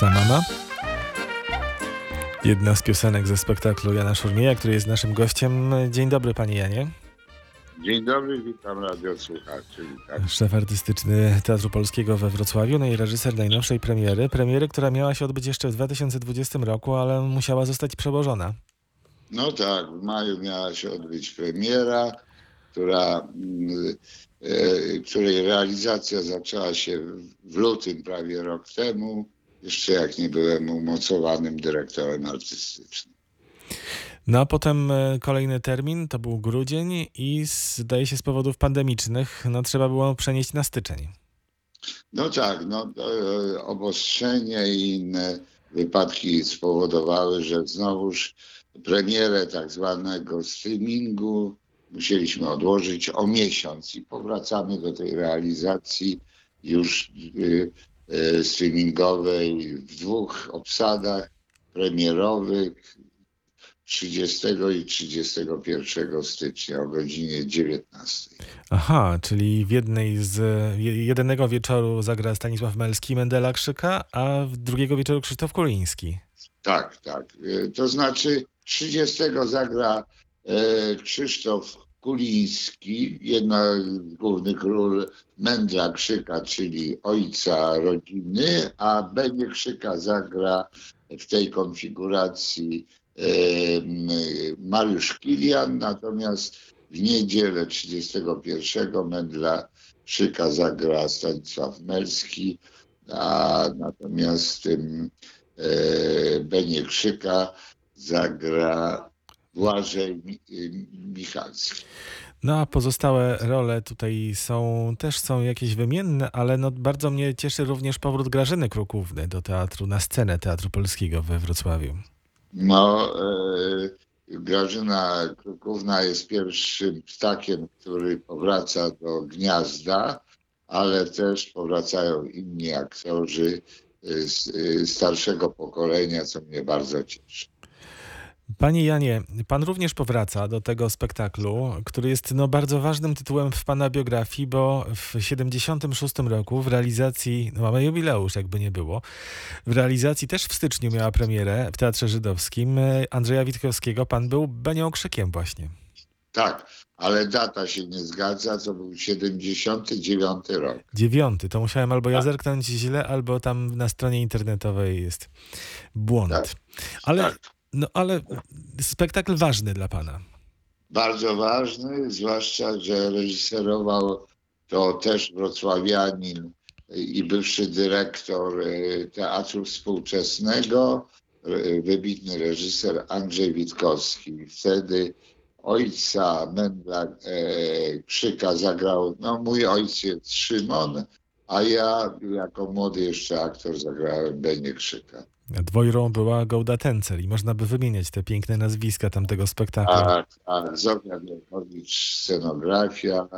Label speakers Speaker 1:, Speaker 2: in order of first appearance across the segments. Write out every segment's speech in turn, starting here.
Speaker 1: Odessa Mama. Jedna z piosenek ze spektaklu Jana Szurmieja, który jest naszym gościem. Dzień dobry, panie Janie.
Speaker 2: Dzień dobry, witam radiosłuchaczy. Witam.
Speaker 1: Szef artystyczny Teatru Polskiego we Wrocławiu, no i reżyser najnowszej premiery. Premiery, która miała się odbyć jeszcze w 2020 roku, ale musiała zostać przełożona.
Speaker 2: No tak, w maju miała się odbyć premiera, która, mm, e, której realizacja zaczęła się w lutym prawie rok temu, jeszcze jak nie byłem umocowanym dyrektorem artystycznym.
Speaker 1: No a potem e, kolejny termin, to był grudzień i zdaje się z powodów pandemicznych, no trzeba było przenieść na styczeń.
Speaker 2: No tak, no, e, obostrzenia i inne wypadki spowodowały, że znowuż premierę tak zwanego streamingu musieliśmy odłożyć o miesiąc i powracamy do tej realizacji już y, streamingowej w dwóch obsadach premierowych 30 i 31 stycznia o godzinie 19.
Speaker 1: Aha, czyli w jednej z je- jednego wieczoru zagra Stanisław Melski, Mendela Krzyka, a w drugiego wieczoru Krzysztof Kuliński.
Speaker 2: Tak, tak. Y, To znaczy 30 zagra e, Krzysztof Kuliński, jedna z głównych ról Mędla Krzyka, czyli ojca rodziny, a Benie Krzyka zagra w tej konfiguracji e, Mariusz Kilian, natomiast w niedzielę 31 Mędla Krzyka zagra Stanisław Melski, a natomiast e, Benie Krzyka zagra Błażej Mi- Michalski.
Speaker 1: No a pozostałe role tutaj są, też są jakieś wymienne, ale no bardzo mnie cieszy również powrót Grażyny Krukówny do teatru, na scenę Teatru Polskiego we Wrocławiu.
Speaker 2: No, e, Grażyna Krukówna jest pierwszym ptakiem, który powraca do gniazda, ale też powracają inni aktorzy e, e, starszego pokolenia, co mnie bardzo cieszy.
Speaker 1: Panie Janie, pan również powraca do tego spektaklu, który jest no, bardzo ważnym tytułem w pana biografii, bo w 76 roku w realizacji, no mamy jubileusz jakby nie było, w realizacji też w styczniu miała premierę w Teatrze Żydowskim e, Andrzeja Witkowskiego. Pan był Benią Krzykiem właśnie.
Speaker 2: Tak, ale data się nie zgadza, to był 79 rok.
Speaker 1: Dziewiąty, to musiałem albo ja
Speaker 2: Tak.
Speaker 1: zerknąć źle, albo tam na stronie internetowej jest błąd.
Speaker 2: Tak.
Speaker 1: Ale,
Speaker 2: Tak.
Speaker 1: No, ale spektakl ważny dla pana.
Speaker 2: Bardzo ważny, zwłaszcza, że reżyserował to też wrocławianin i bywszy dyrektor e, Teatru Współczesnego, e, wybitny reżyser Andrzej Witkowski. Wtedy ojca Mędla e, Krzyka zagrał, no mój ojciec Szymon, a ja jako młody jeszcze aktor zagrałem Benię Krzyka.
Speaker 1: Dwojrą była Gołda Tencel i można by wymieniać te piękne nazwiska tamtego spektaklu.
Speaker 2: A, a Zofia Wielkowicz, scenografia,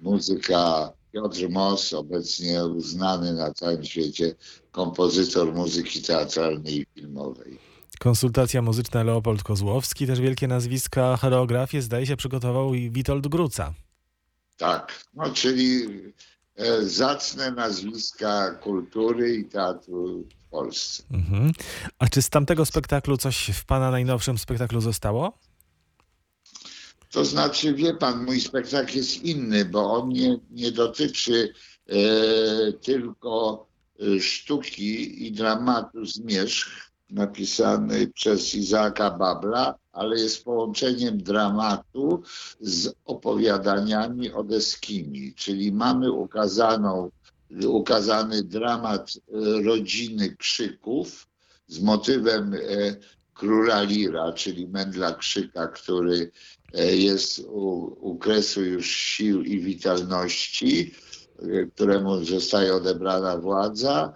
Speaker 2: muzyka, Piotr Mos, obecnie uznany na całym świecie kompozytor muzyki teatralnej i filmowej.
Speaker 1: Konsultacja muzyczna Leopold Kozłowski, też wielkie nazwiska, choreografię zdaje się przygotował i Witold Gruca.
Speaker 2: Tak, no czyli zacne nazwiska kultury i teatru w Polsce.
Speaker 1: Mhm. A czy z tamtego spektaklu coś w pana najnowszym spektaklu zostało?
Speaker 2: To znaczy, wie pan, mój spektakl jest inny, bo on nie, nie dotyczy e, tylko e, sztuki i dramatu Zmierzch, napisany przez Izaaka Babla, ale jest połączeniem dramatu z opowiadaniami odeskimi, czyli mamy ukazaną, ukazany dramat e, rodziny Krzyków z motywem e, króla Lira, czyli Mędla Krzyka, który e, jest u, u kresu już sił i witalności, któremu zostaje odebrana władza,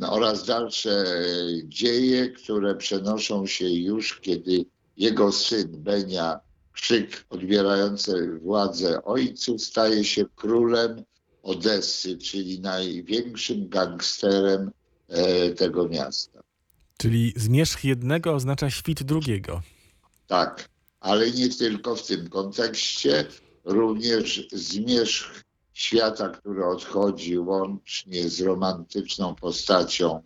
Speaker 2: oraz dalsze e, dzieje, które przenoszą się już, kiedy jego syn Benia Krzyk, odbierający władzę ojcu, staje się królem Odessy, czyli największym gangsterem e, tego miasta.
Speaker 1: Czyli zmierzch jednego oznacza świt drugiego.
Speaker 2: Tak, ale nie tylko w tym kontekście, również zmierzch świata, który odchodzi łącznie z romantyczną postacią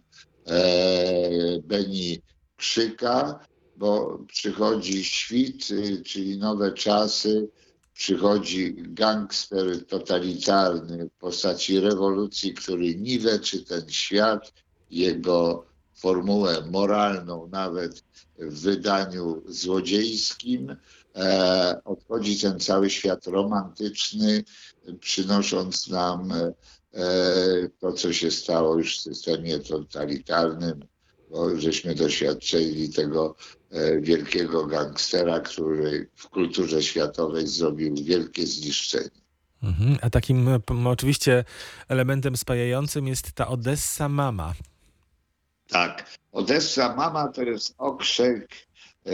Speaker 2: e, Beni Krzyka, bo przychodzi świt, y, czyli nowe czasy, przychodzi gangster totalitarny w postaci rewolucji, który niweczy ten świat, jego formułę moralną nawet w wydaniu złodziejskim. E, odchodzi ten cały świat romantyczny, przynosząc nam e, to, co się stało już w systemie totalitarnym, bo żeśmy doświadczyli tego e, wielkiego gangstera, który w kulturze światowej zrobił wielkie zniszczenie.
Speaker 1: Mhm. A takim oczywiście elementem spajającym jest ta Odessa Mama.
Speaker 2: Tak. Odessa Mama to jest okrzyk e,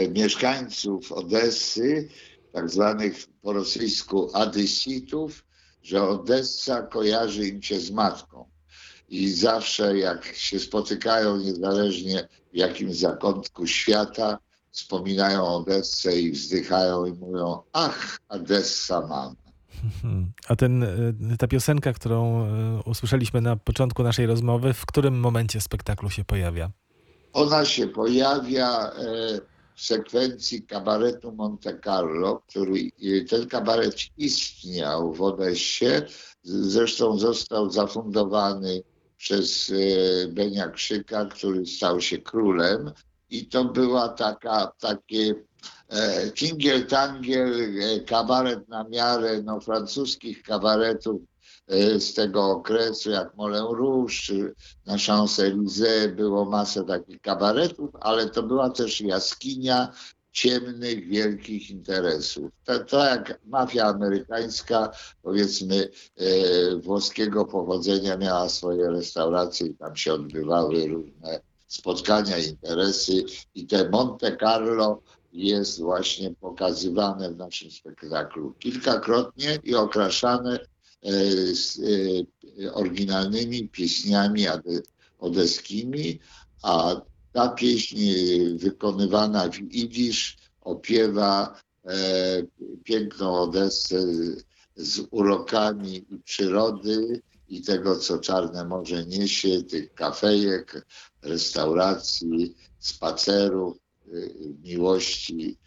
Speaker 2: mieszkańców Odessy, tak zwanych po rosyjsku adysitów, że Odessa kojarzy im się z matką. I zawsze jak się spotykają, niezależnie w jakim zakątku świata, wspominają Odessę i wzdychają i mówią, ach, Odessa Mama.
Speaker 1: Mhm. A ten, y, ta piosenka, którą y, usłyszeliśmy na początku naszej rozmowy, w którym momencie spektaklu się pojawia?
Speaker 2: Ona się pojawia e, sekwencji kabaretu Monte Carlo, który e, ten kabaret istniał w Odessie, zresztą został zafundowany przez e, Benia Krzyka, który stał się królem. I to była taka, takie e, tingiel-tangiel, e, kabaret na miarę no, francuskich kabaretów z tego okresu, jak Moulin Rouge, czy na Champs-Élysées było masę takich kabaretów, ale to była też jaskinia ciemnych, wielkich interesów. To jak mafia amerykańska, powiedzmy, e, włoskiego pochodzenia miała swoje restauracje i tam się odbywały różne spotkania, interesy i te Monte Carlo jest właśnie pokazywane w naszym spektaklu kilkakrotnie i okraszane e, z e, oryginalnymi pieśniami odeskimi, a ta pieśń e, wykonywana w idisz opiewa e, piękną Odessę z urokami przyrody i tego, co Czarne Morze niesie, tych kafejek, restauracji, spacerów, miłości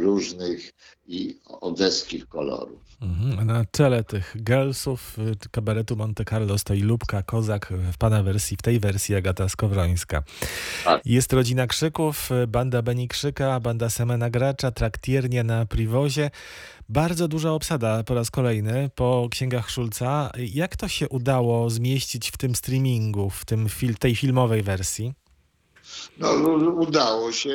Speaker 2: różnych i odeskich kolorów.
Speaker 1: Mhm. Na czele tych girlsów y, kabaretu Monte Carlo stoi Lubka Kozak w pana wersji, w tej wersji Agata Skowrońska.
Speaker 2: Tak.
Speaker 1: Jest rodzina Krzyków, y, banda Beni Krzyka, banda Semena Gracza, traktiernia na Priwozie. Bardzo duża obsada po raz kolejny po księgach Szulca. Jak to się udało zmieścić w tym streamingu, w tym fil- tej filmowej wersji?
Speaker 2: No udało się.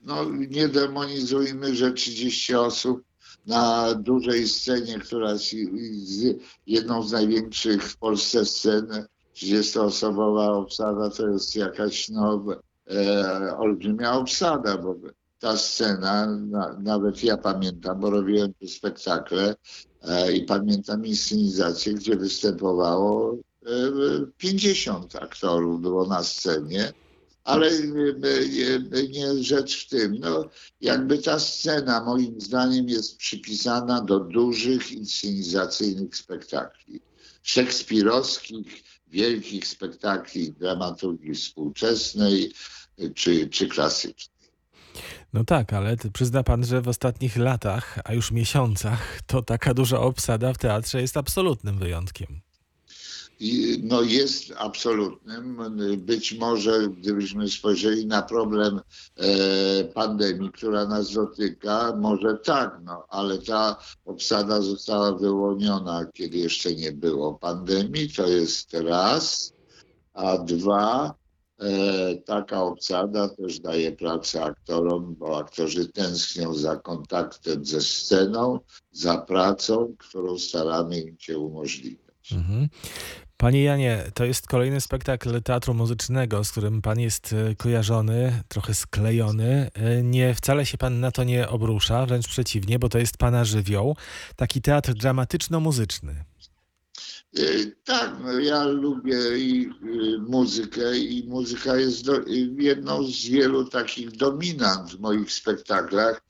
Speaker 2: No nie demonizujmy, że 30 osób na dużej scenie, która jest jedną z największych w Polsce scen, 30-osobowa obsada to jest jakaś no, e, olbrzymia obsada, bo ta scena, na, nawet ja pamiętam, bo robiłem tu spektakle e, i pamiętam inscenizację, gdzie występowało e, 50 aktorów było na scenie. Ale e, e, nie rzecz w tym. No, jakby ta scena moim zdaniem jest przypisana do dużych inscenizacyjnych spektakli. Szekspirowskich, wielkich spektakli dramaturgii współczesnej e, czy, czy klasycznej.
Speaker 1: No tak, ale przyzna pan, że w ostatnich latach, a już miesiącach, to taka duża obsada w teatrze jest absolutnym wyjątkiem.
Speaker 2: No jest absolutnym. Być może gdybyśmy spojrzeli na problem e, pandemii, która nas dotyka, może tak, no, ale ta obsada została wyłoniona, kiedy jeszcze nie było pandemii, to jest raz, a dwa, e, taka obsada też daje pracę aktorom, bo aktorzy tęsknią za kontaktem ze sceną, za pracą, którą staramy im się umożliwiać.
Speaker 1: Mhm. Panie Janie, to jest kolejny spektakl teatru muzycznego, z którym pan jest e, kojarzony, trochę sklejony. E, Nie, wcale się pan na to nie obrusza, wręcz przeciwnie, bo to jest pana żywioł. Taki teatr dramatyczno-muzyczny.
Speaker 2: Y, Tak, no ja lubię i y, muzykę i muzyka jest do, y, jedną z wielu takich dominant w moich spektaklach.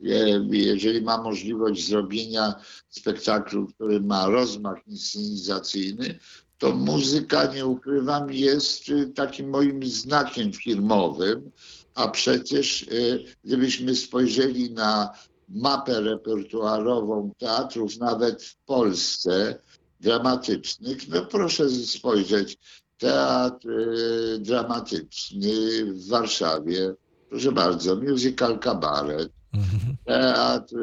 Speaker 2: Je- Jeżeli ma możliwość zrobienia spektaklu, który ma rozmach inscenizacyjny, to muzyka, nie ukrywam, jest y, takim moim znakiem firmowym, a przecież y, gdybyśmy spojrzeli na mapę repertuarową teatrów, nawet w Polsce, dramatycznych, no proszę spojrzeć, teatr y, dramatyczny w Warszawie, proszę bardzo, musical kabaret,
Speaker 1: Mhm.
Speaker 2: teatr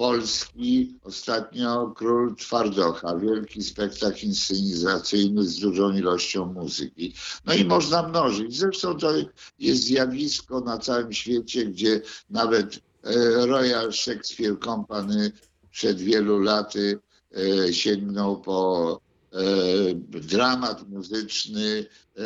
Speaker 2: polski, ostatnio Król Twardocha, wielki spektakl inscenizacyjny z dużą ilością muzyki. No i można mnożyć. Zresztą to jest zjawisko na całym świecie, gdzie nawet e, Royal Shakespeare Company przed wielu laty e, sięgnął po dramat muzyczny e,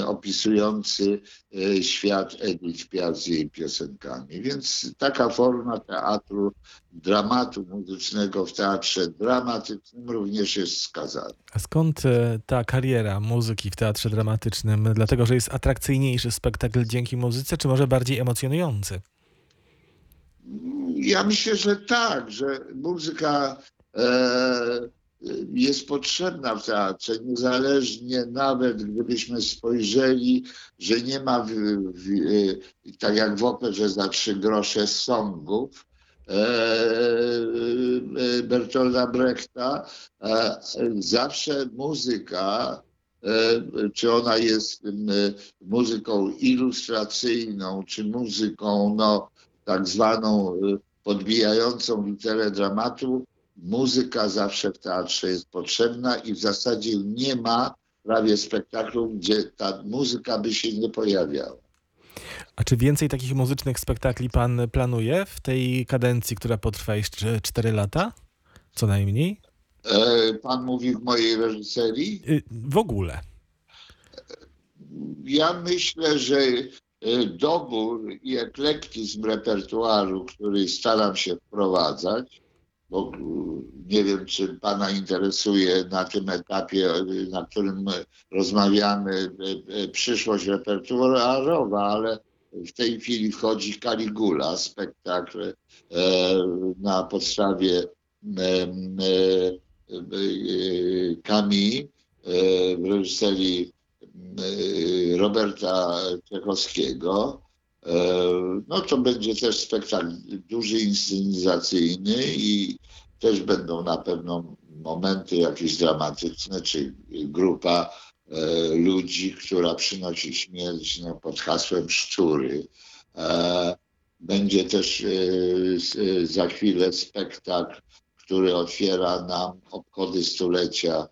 Speaker 2: e, opisujący e, świat Edith Piaf z jej piosenkami. Więc taka forma teatru, dramatu muzycznego w teatrze dramatycznym również jest skazana.
Speaker 1: A skąd e, ta kariera muzyki w teatrze dramatycznym? Dlatego, że jest atrakcyjniejszy spektakl dzięki muzyce, czy może bardziej emocjonujący?
Speaker 2: Ja myślę, że tak, że muzyka e, jest potrzebna w teatrze, niezależnie nawet gdybyśmy spojrzeli, że nie ma, w, w, e, tak jak w operze za trzy grosze songów, e, e, Bertolda Brechta, zawsze muzyka, czy ona jest muzyką ilustracyjną, czy muzyką no, tak zwaną podbijającą literę dramatu, muzyka zawsze w teatrze jest potrzebna i w zasadzie nie ma prawie spektaklu, gdzie ta muzyka by się nie pojawiała.
Speaker 1: A czy więcej takich muzycznych spektakli pan planuje w tej kadencji, która potrwa jeszcze 4 lata? Co najmniej?
Speaker 2: E, Pan mówi w mojej reżyserii?
Speaker 1: Y, W ogóle.
Speaker 2: Ja myślę, że e, dobór i eklektyzm repertuaru, który staram się wprowadzać, bo e, nie wiem, czy Pana interesuje na tym etapie, e, na którym rozmawiamy, e, przyszłość repertuarowa, ale w tej chwili wchodzi Caligula, spektakl e, na podstawie e, e, e, w reżyserii Roberta Czechowskiego. E, No to będzie też spektakl duży, inscenizacyjny i też będą na pewno momenty jakieś dramatyczne, czy grupa e, ludzi, która przynosi śmierć no, pod hasłem szczury. E, Będzie też za chwilę spektakl, który otwiera nam obchody stulecia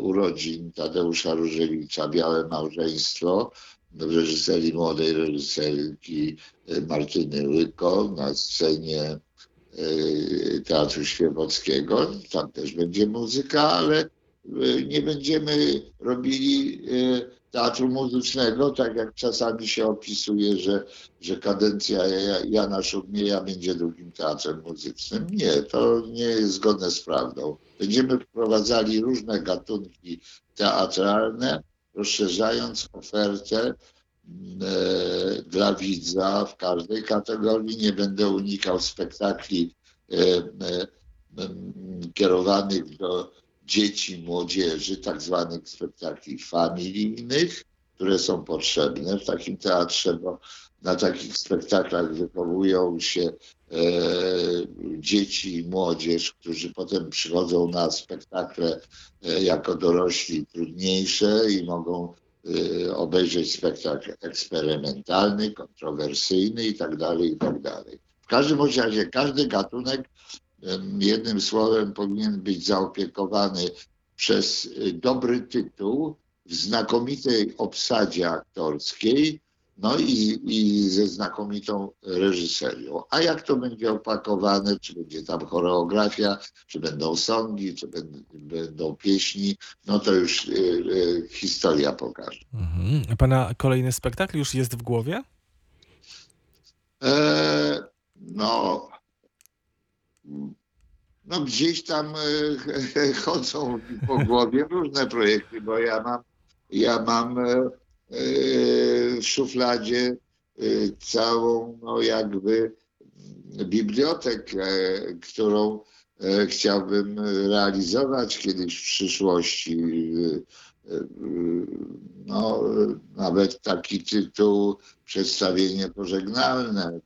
Speaker 2: urodzin Tadeusza Różewicza, Białe Małżeństwo, reżyserii młodej reżyserki e, Martyny Łyko na scenie e, Teatru Świewockiego. Tam też będzie muzyka, ale e, nie będziemy robili teatru muzycznego, tak jak czasami się opisuje, że, że kadencja Ja- Jana Szumieja będzie drugim teatrem muzycznym. Nie, to nie jest zgodne z prawdą. Będziemy wprowadzali różne gatunki teatralne, rozszerzając ofertę e, dla widza w każdej kategorii. Nie będę unikał spektakli e, e, kierowanych do dzieci, młodzieży, tak zwanych spektakli familijnych, które są potrzebne w takim teatrze, bo na takich spektaklach wychowują się e, dzieci i młodzież, którzy potem przychodzą na spektakle e, jako dorośli trudniejsze i mogą e, obejrzeć spektakl eksperymentalny, kontrowersyjny i tak dalej, i tak. W każdym razie każdy gatunek jednym słowem powinien być zaopiekowany przez y, dobry tytuł w znakomitej obsadzie aktorskiej, no i, i ze znakomitą reżyserią. A jak to będzie opakowane, czy będzie tam choreografia, czy będą songi, czy będą, będą pieśni, no to już y, y, historia pokaże.
Speaker 1: Mhm. A pana kolejny spektakl już jest w głowie?
Speaker 2: E, no, no gdzieś tam e, chodzą po głowie różne projekty, bo ja mam, ja mam e, w szufladzie e, całą, no jakby bibliotekę, którą e, chciałbym realizować kiedyś w przyszłości. E, No, nawet taki tytuł, przedstawienie pożegnalne,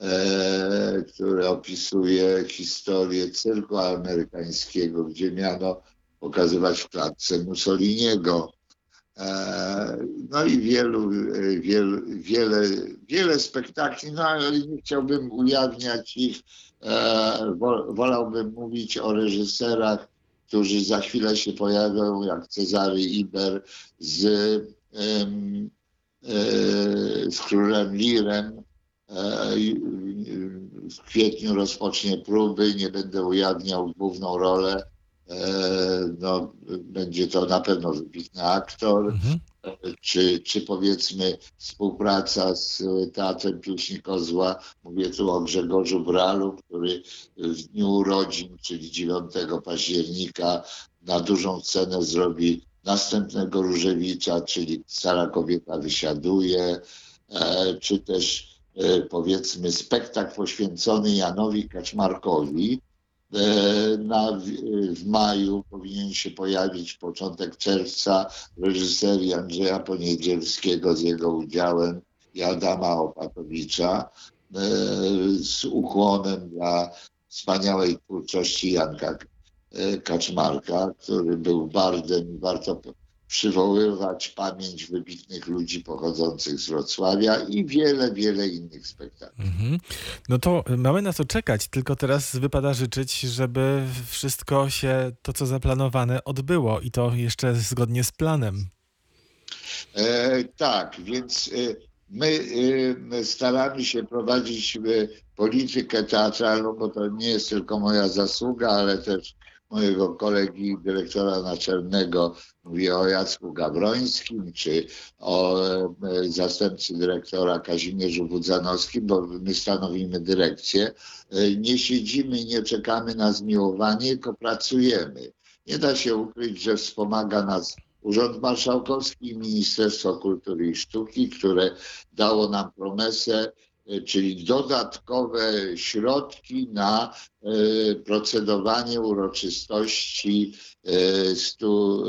Speaker 2: e, które opisuje historię cyrku amerykańskiego, gdzie miano pokazywać w klatce Mussoliniego. E, No i wielu, e, wielu, wiele, wiele spektakli, no ale nie chciałbym ujawniać ich. E, wo- Wolałbym mówić o reżyserach, którzy za chwilę się pojawią, jak Cezary Iber z, z królem Lirem. W kwietniu rozpocznie próby, nie będę ujawniał główną rolę. E, No, będzie to na pewno wybitny aktor
Speaker 1: Mhm.
Speaker 2: czy, czy powiedzmy współpraca z Teatrem Pieśni Kozła. Mówię tu o Grzegorzu Bralu, który w dniu urodzin, czyli 9 października na dużą scenę zrobi następnego Różewicza, czyli Stara kobieta wysiaduje, e, czy też e, powiedzmy spektakl poświęcony Janowi Kaczmarkowi, Na, w- w maju powinien się pojawić początek czerwca reżyserii Andrzeja Poniedzielskiego z jego udziałem i Adama Opatowicza e, z ukłonem dla wspaniałej twórczości Janka e, Kaczmarka, który był bardem i p- przywoływać pamięć wybitnych ludzi pochodzących z Wrocławia i wiele, wiele innych spektakli.
Speaker 1: Mhm. No to mamy na co czekać, tylko teraz wypada życzyć, żeby wszystko się, to co zaplanowane, odbyło i to jeszcze zgodnie z planem.
Speaker 2: E, tak, więc e, my e, staramy się prowadzić e, politykę teatralną, bo to nie jest tylko moja zasługa, ale też mojego kolegi dyrektora naczelnego, mówię o Jacku Gabrońskim, czy o e, zastępcy dyrektora Kazimierzu Budzanowskim, bo my stanowimy dyrekcję. E, Nie siedzimy, nie czekamy na zmiłowanie, tylko pracujemy. Nie da się ukryć, że wspomaga nas Urząd Marszałkowski i Ministerstwo Kultury i Sztuki, które dało nam promesę, czyli dodatkowe środki na e, procedowanie uroczystości e, stu,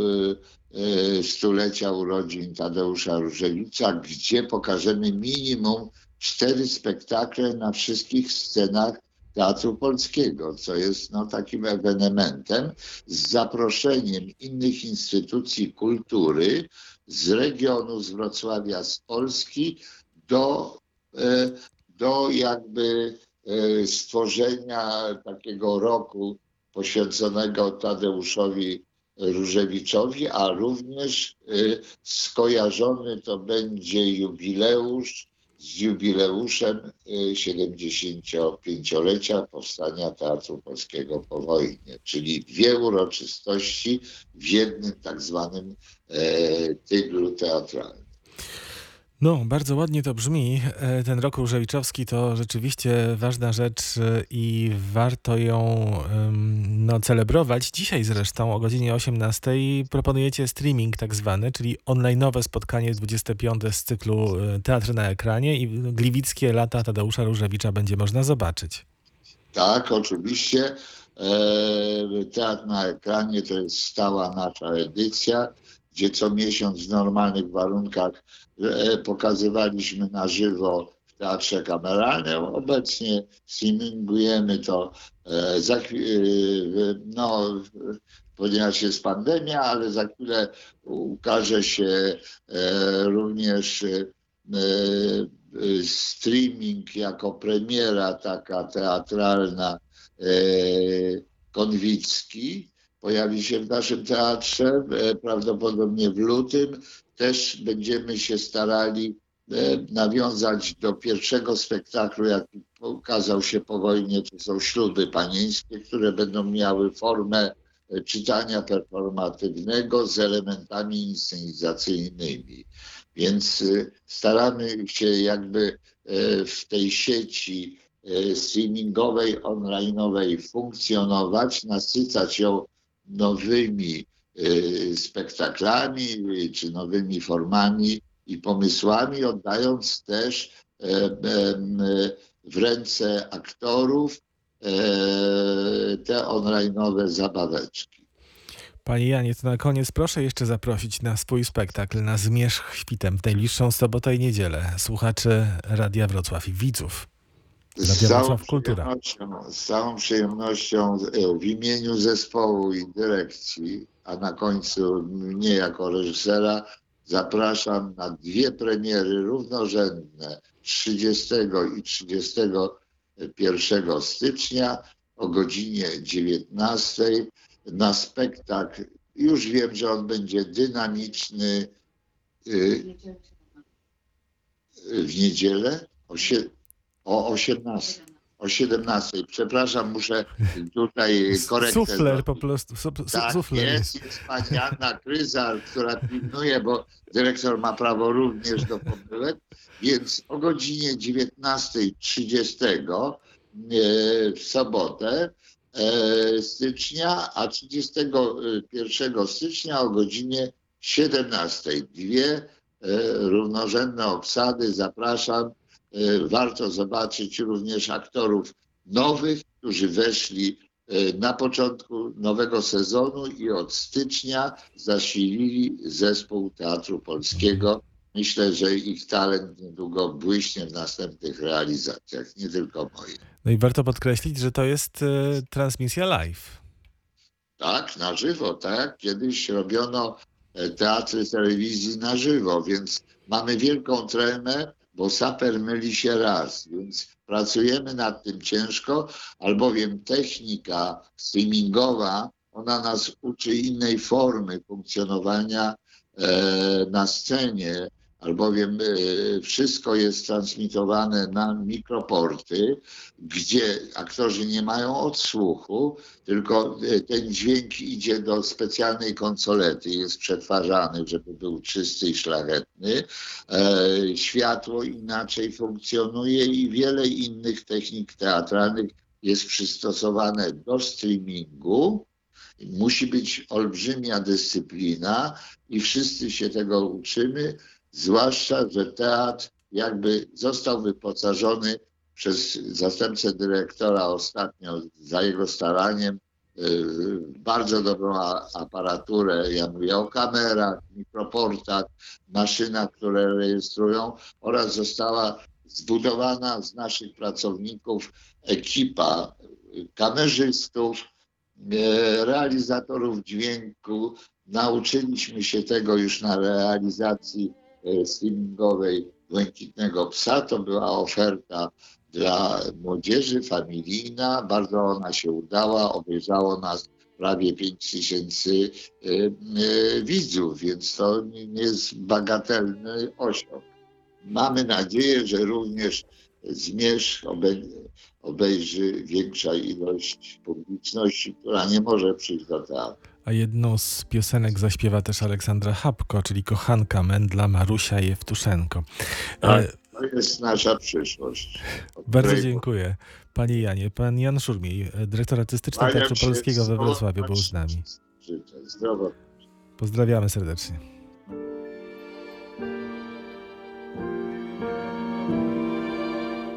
Speaker 2: e, e, stulecia urodzin Tadeusza Różewicza, gdzie pokażemy minimum cztery spektakle na wszystkich scenach Teatru Polskiego, co jest no, takim ewenementem z zaproszeniem innych instytucji kultury z regionu, z Wrocławia, z Polski do, e, do jakby e, stworzenia takiego roku poświęconego Tadeuszowi Różewiczowi, a również e, skojarzony to będzie jubileusz z jubileuszem y, 75-lecia powstania Teatru Polskiego po wojnie, czyli dwie uroczystości w jednym tak zwanym e, tyglu teatralnym.
Speaker 1: No, bardzo ładnie to brzmi. E, Ten rok Różewiczowski to rzeczywiście ważna rzecz e, i warto ją no, celebrować. Dzisiaj zresztą o godzinie 18 proponujecie streaming tak zwany, czyli online'owe spotkanie 25 z cyklu e, Teatr na ekranie i Gliwickie lata Tadeusza Różewicza będzie można zobaczyć.
Speaker 2: Tak, oczywiście. Teatr na ekranie to jest stała nasza edycja, gdzie co miesiąc w normalnych warunkach e, pokazywaliśmy na żywo w teatrze kameralnym. Obecnie streamingujemy to e, e, no, ponieważ jest pandemia, ale za chwilę ukaże się również streaming jako premiera taka teatralna Konwicki. Pojawi się w naszym teatrze, e, prawdopodobnie w lutym. Też będziemy się starali e, nawiązać do pierwszego spektaklu, jaki ukazał się po wojnie, to są śluby panieńskie, które będą miały formę e, czytania performatywnego z elementami inscenizacyjnymi. Więc staramy się jakby w tej sieci streamingowej, online'owej funkcjonować, nasycać ją nowymi e, spektaklami e, czy nowymi formami i pomysłami, oddając też e, e, w ręce aktorów e, te online'owe zabaweczki.
Speaker 1: Panie Janie, to na koniec proszę jeszcze zaprosić na swój spektakl na Zmierzch Świtem w najbliższą sobotę i niedzielę słuchaczy Radia Wrocław i widzów.
Speaker 2: Z całą, przyjemnością, z całą przyjemnością e, w imieniu zespołu i dyrekcji, a na końcu mnie jako reżysera, zapraszam na dwie premiery równorzędne 30 i 31 stycznia o godzinie 19 na spektakl. Już wiem, że on będzie dynamiczny y, w niedzielę o, o 18. O 17. Przepraszam, muszę tutaj korektę
Speaker 1: Sufler po prostu. Su, su,
Speaker 2: Tak,
Speaker 1: sufler
Speaker 2: jest, jest pani Anna Kryzar, która pilnuje, bo dyrektor ma prawo również do pomyłek, więc o godzinie 19.30 e, w sobotę e, stycznia, a 31 stycznia o godzinie 17. Dwie e, równorzędne obsady, zapraszam. E, Warto zobaczyć również aktorów nowych, którzy weszli e, na początku nowego sezonu i od stycznia zasilili zespół Teatru Polskiego. Myślę, że ich talent niedługo błyśnie w następnych realizacjach, nie tylko moich.
Speaker 1: No i warto podkreślić, że to jest e, transmisja live.
Speaker 2: Tak, na żywo, tak. Kiedyś robiono teatry telewizji na żywo, więc mamy wielką tremę, bo saper myli się raz, więc pracujemy nad tym ciężko, albowiem technika streamingowa, ona nas uczy innej formy funkcjonowania e, na scenie, albowiem e, wszystko jest transmitowane na mikroporty, gdzie aktorzy nie mają odsłuchu, tylko e, ten dźwięk idzie do specjalnej konsolety, jest przetwarzany, żeby był czysty i szlachetny. E, światło inaczej funkcjonuje i wiele innych technik teatralnych jest przystosowane do streamingu. Musi być olbrzymia dyscyplina i wszyscy się tego uczymy, zwłaszcza, że teatr jakby został wyposażony przez zastępcę dyrektora ostatnio za jego staraniem y, bardzo dobrą aparaturę. Ja mówię o kamerach, mikroportach, maszynach, które rejestrują oraz została zbudowana z naszych pracowników ekipa y, kamerzystów, e, realizatorów dźwięku. Nauczyliśmy się tego już na realizacji streamingowej Błękitnego Psa. To była oferta dla młodzieży, familijna. Bardzo ona się udała. Obejrzało nas prawie 5 tysięcy e, e, widzów, więc to nie jest bagatelny osiąg. Mamy nadzieję, że również Zmierzch obej- obejrzy większa ilość publiczności, która nie może przyjść do teatru.
Speaker 1: A jedną z piosenek zaśpiewa też Aleksandra Habko, czyli kochanka Mendla Marusia Jewtuszenko.
Speaker 2: Tak.
Speaker 1: E,
Speaker 2: To jest nasza przyszłość.
Speaker 1: Bardzo dziękuję. Panie Janie, pan Jan Szurmiej, dyrektor artystyczny Teatru Polskiego we Wrocławiu był z nami.
Speaker 2: Życzę zdrowo.
Speaker 1: Pozdrawiamy serdecznie.